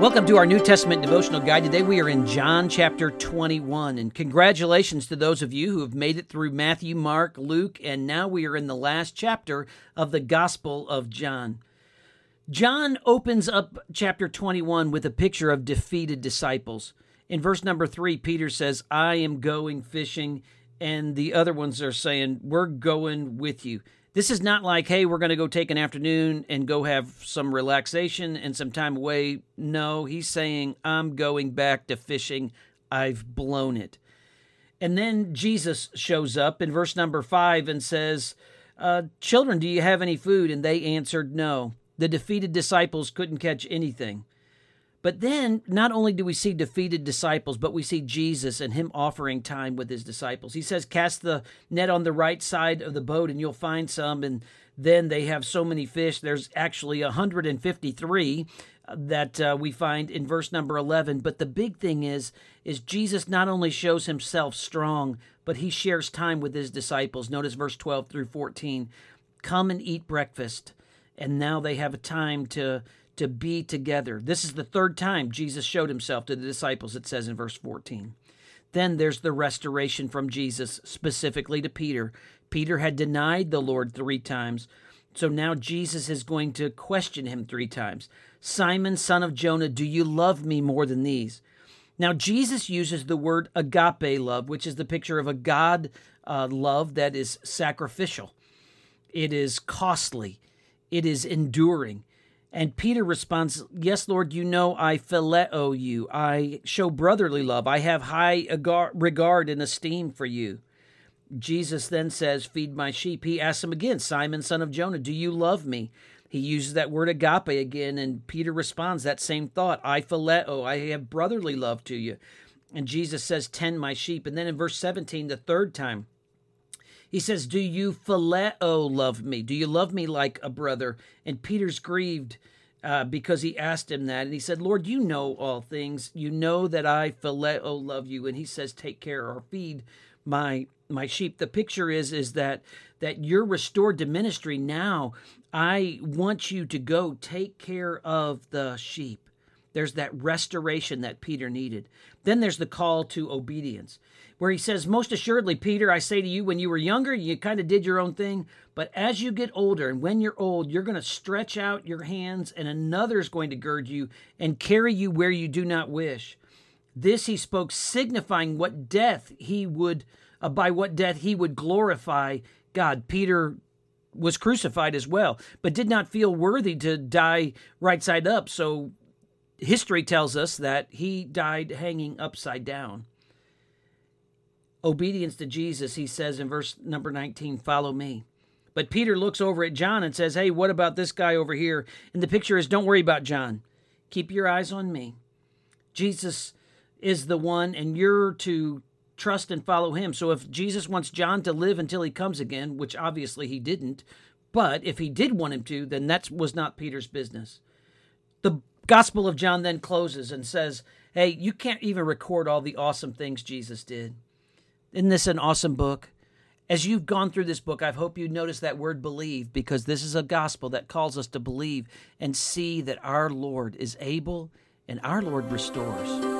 Welcome to our New Testament devotional guide. Today we are in John chapter 21. And congratulations to those of you who have made it through Matthew, Mark, Luke, and now we are in the last chapter of the Gospel of John. John opens up chapter 21 with a picture of defeated disciples. In verse number 3, Peter says, I am going fishing, and the other ones are saying, We're going with you. This is not like, hey, we're going to go take an afternoon and go have some relaxation and some time away. No, he's saying, I'm going back to fishing. I've blown it. And then Jesus shows up in verse number five and says, uh, Children, do you have any food? And they answered, No. The defeated disciples couldn't catch anything. But then, not only do we see defeated disciples, but we see Jesus and him offering time with his disciples. He says, Cast the net on the right side of the boat and you'll find some. And then they have so many fish. There's actually 153 that uh, we find in verse number 11 but the big thing is is Jesus not only shows himself strong but he shares time with his disciples notice verse 12 through 14 come and eat breakfast and now they have a time to to be together. This is the third time Jesus showed himself to the disciples, it says in verse 14. Then there's the restoration from Jesus, specifically to Peter. Peter had denied the Lord three times, so now Jesus is going to question him three times. Simon, son of Jonah, do you love me more than these? Now, Jesus uses the word agape love, which is the picture of a God uh, love that is sacrificial, it is costly, it is enduring. And Peter responds, Yes, Lord, you know I phileo you. I show brotherly love. I have high regard and esteem for you. Jesus then says, Feed my sheep. He asks him again, Simon, son of Jonah, do you love me? He uses that word agape again, and Peter responds that same thought I phileo. I have brotherly love to you. And Jesus says, Tend my sheep. And then in verse 17, the third time, he says, Do you phileo love me? Do you love me like a brother? And Peter's grieved uh, because he asked him that. And he said, Lord, you know all things. You know that I phileo love you. And he says, Take care or feed my my sheep. The picture is is that that you're restored to ministry now. I want you to go take care of the sheep. There's that restoration that Peter needed. Then there's the call to obedience, where he says, Most assuredly, Peter, I say to you, when you were younger, you kind of did your own thing. But as you get older, and when you're old, you're going to stretch out your hands, and another is going to gird you and carry you where you do not wish. This he spoke, signifying what death he would, uh, by what death he would glorify God. Peter was crucified as well, but did not feel worthy to die right side up. So history tells us that he died hanging upside down. Obedience to Jesus, he says in verse number 19, follow me. But Peter looks over at John and says, Hey, what about this guy over here? And the picture is, Don't worry about John. Keep your eyes on me. Jesus is the one, and you're to trust and follow him. So if Jesus wants John to live until he comes again, which obviously he didn't, but if he did want him to, then that was not Peter's business. The Gospel of John then closes and says, Hey, you can't even record all the awesome things Jesus did. Isn't this an awesome book? As you've gone through this book, I hope you notice that word believe because this is a gospel that calls us to believe and see that our Lord is able and our Lord restores.